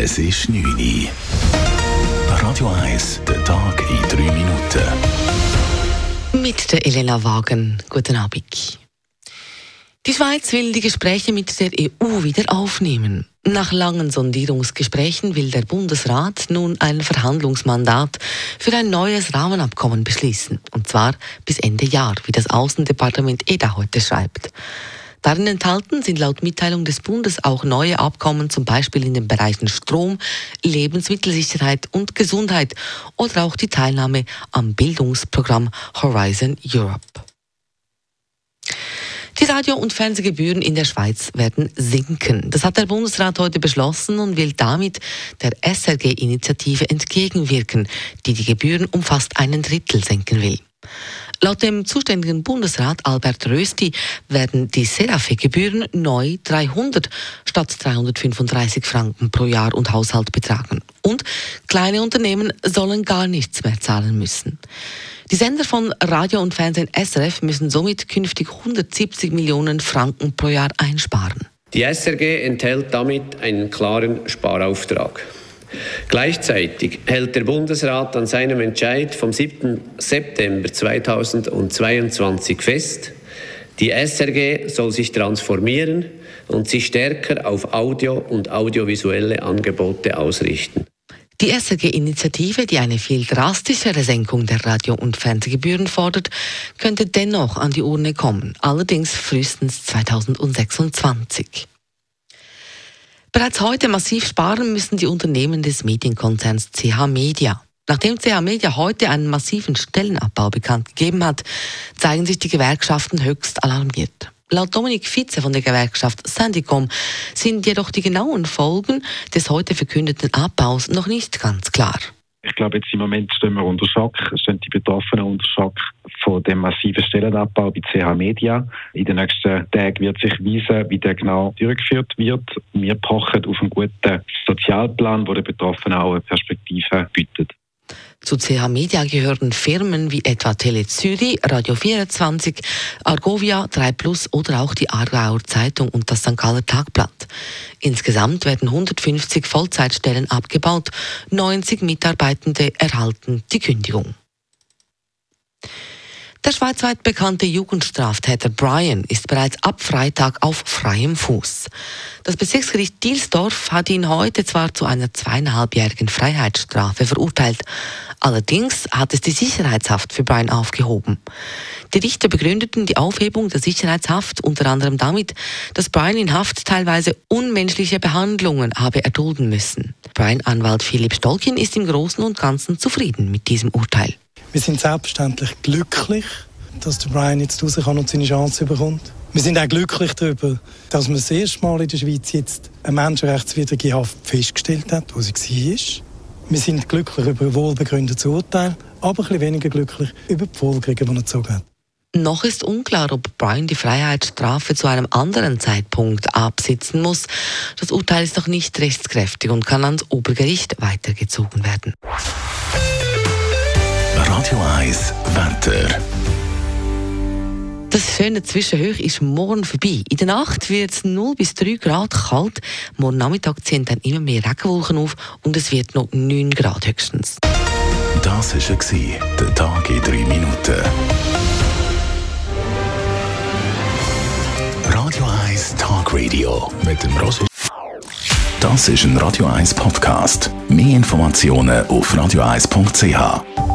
Es ist 9 Uhr. Radio 1, der Tag in 3 Minuten. Mit der Elena Wagen. Guten Abend. Die Schweiz will die Gespräche mit der EU wieder aufnehmen. Nach langen Sondierungsgesprächen will der Bundesrat nun ein Verhandlungsmandat für ein neues Rahmenabkommen beschließen. Und zwar bis Ende Jahr, wie das Außendepartement EDA heute schreibt. Darin enthalten sind laut Mitteilung des Bundes auch neue Abkommen, zum Beispiel in den Bereichen Strom, Lebensmittelsicherheit und Gesundheit oder auch die Teilnahme am Bildungsprogramm Horizon Europe. Die Radio- und Fernsehgebühren in der Schweiz werden sinken. Das hat der Bundesrat heute beschlossen und will damit der SRG-Initiative entgegenwirken, die die Gebühren um fast einen Drittel senken will. Laut dem zuständigen Bundesrat Albert Rösti werden die Serafe-Gebühren neu 300 statt 335 Franken pro Jahr und Haushalt betragen. Und kleine Unternehmen sollen gar nichts mehr zahlen müssen. Die Sender von Radio und Fernsehen SRF müssen somit künftig 170 Millionen Franken pro Jahr einsparen. Die SRG enthält damit einen klaren Sparauftrag. Gleichzeitig hält der Bundesrat an seinem Entscheid vom 7. September 2022 fest, die SRG soll sich transformieren und sich stärker auf Audio und audiovisuelle Angebote ausrichten. Die SRG-Initiative, die eine viel drastischere Senkung der Radio- und Fernsehgebühren fordert, könnte dennoch an die Urne kommen, allerdings frühestens 2026. Bereits heute massiv sparen müssen die Unternehmen des Medienkonzerns CH Media. Nachdem CH Media heute einen massiven Stellenabbau bekannt gegeben hat, zeigen sich die Gewerkschaften höchst alarmiert. Laut Dominik Fitze von der Gewerkschaft Sandicom sind jedoch die genauen Folgen des heute verkündeten Abbaus noch nicht ganz klar. Ich glaube, jetzt im Moment stehen wir unter Schock, stehen die Betroffenen unter Schock von dem massiven Stellenabbau bei CH Media. In den nächsten Tagen wird sich weisen, wie der genau durchgeführt wird. Wir pochen auf einen guten Sozialplan, der den Betroffenen auch eine Perspektive bietet. Zu CH Media gehören Firmen wie etwa Tele Zürich, Radio 24, Argovia, 3 Plus oder auch die Aargauer Zeitung und das St. Galler Tagblatt. Insgesamt werden 150 Vollzeitstellen abgebaut, 90 Mitarbeitende erhalten die Kündigung. Der schweizweit bekannte Jugendstraftäter Brian ist bereits ab Freitag auf freiem Fuß. Das Bezirksgericht Dielsdorf hat ihn heute zwar zu einer zweieinhalbjährigen Freiheitsstrafe verurteilt, allerdings hat es die Sicherheitshaft für Brian aufgehoben. Die Richter begründeten die Aufhebung der Sicherheitshaft unter anderem damit, dass Brian in Haft teilweise unmenschliche Behandlungen habe erdulden müssen. Brian-Anwalt Philipp Stolkin ist im Großen und Ganzen zufrieden mit diesem Urteil. Wir sind selbstverständlich glücklich, dass der Brian jetzt raus kann und seine Chance bekommt. Wir sind auch glücklich darüber, dass man das erste Mal in der Schweiz jetzt eine menschenrechtswidrige Haft festgestellt hat, wo sie war. Wir sind glücklich über ein wohlbegründetes Urteil, aber ein bisschen weniger glücklich über die Folgerungen, die er gezogen hat. Noch ist unklar, ob Brian die Freiheitsstrafe zu einem anderen Zeitpunkt absitzen muss. Das Urteil ist noch nicht rechtskräftig und kann ans Obergericht weitergezogen werden. Radio 1, Wetter. Das schöne Zwischenhoch ist morgen vorbei. In der Nacht wird es 0 bis 3 Grad kalt. Morgen Nachmittag ziehen dann immer mehr Regenwolken auf und es wird noch 9 Grad höchstens. Das war der Tag in 3 Minuten. Radio 1 Talk Radio mit dem Rosu. Das ist ein Radio 1 Podcast. Mehr Informationen auf radio1.ch.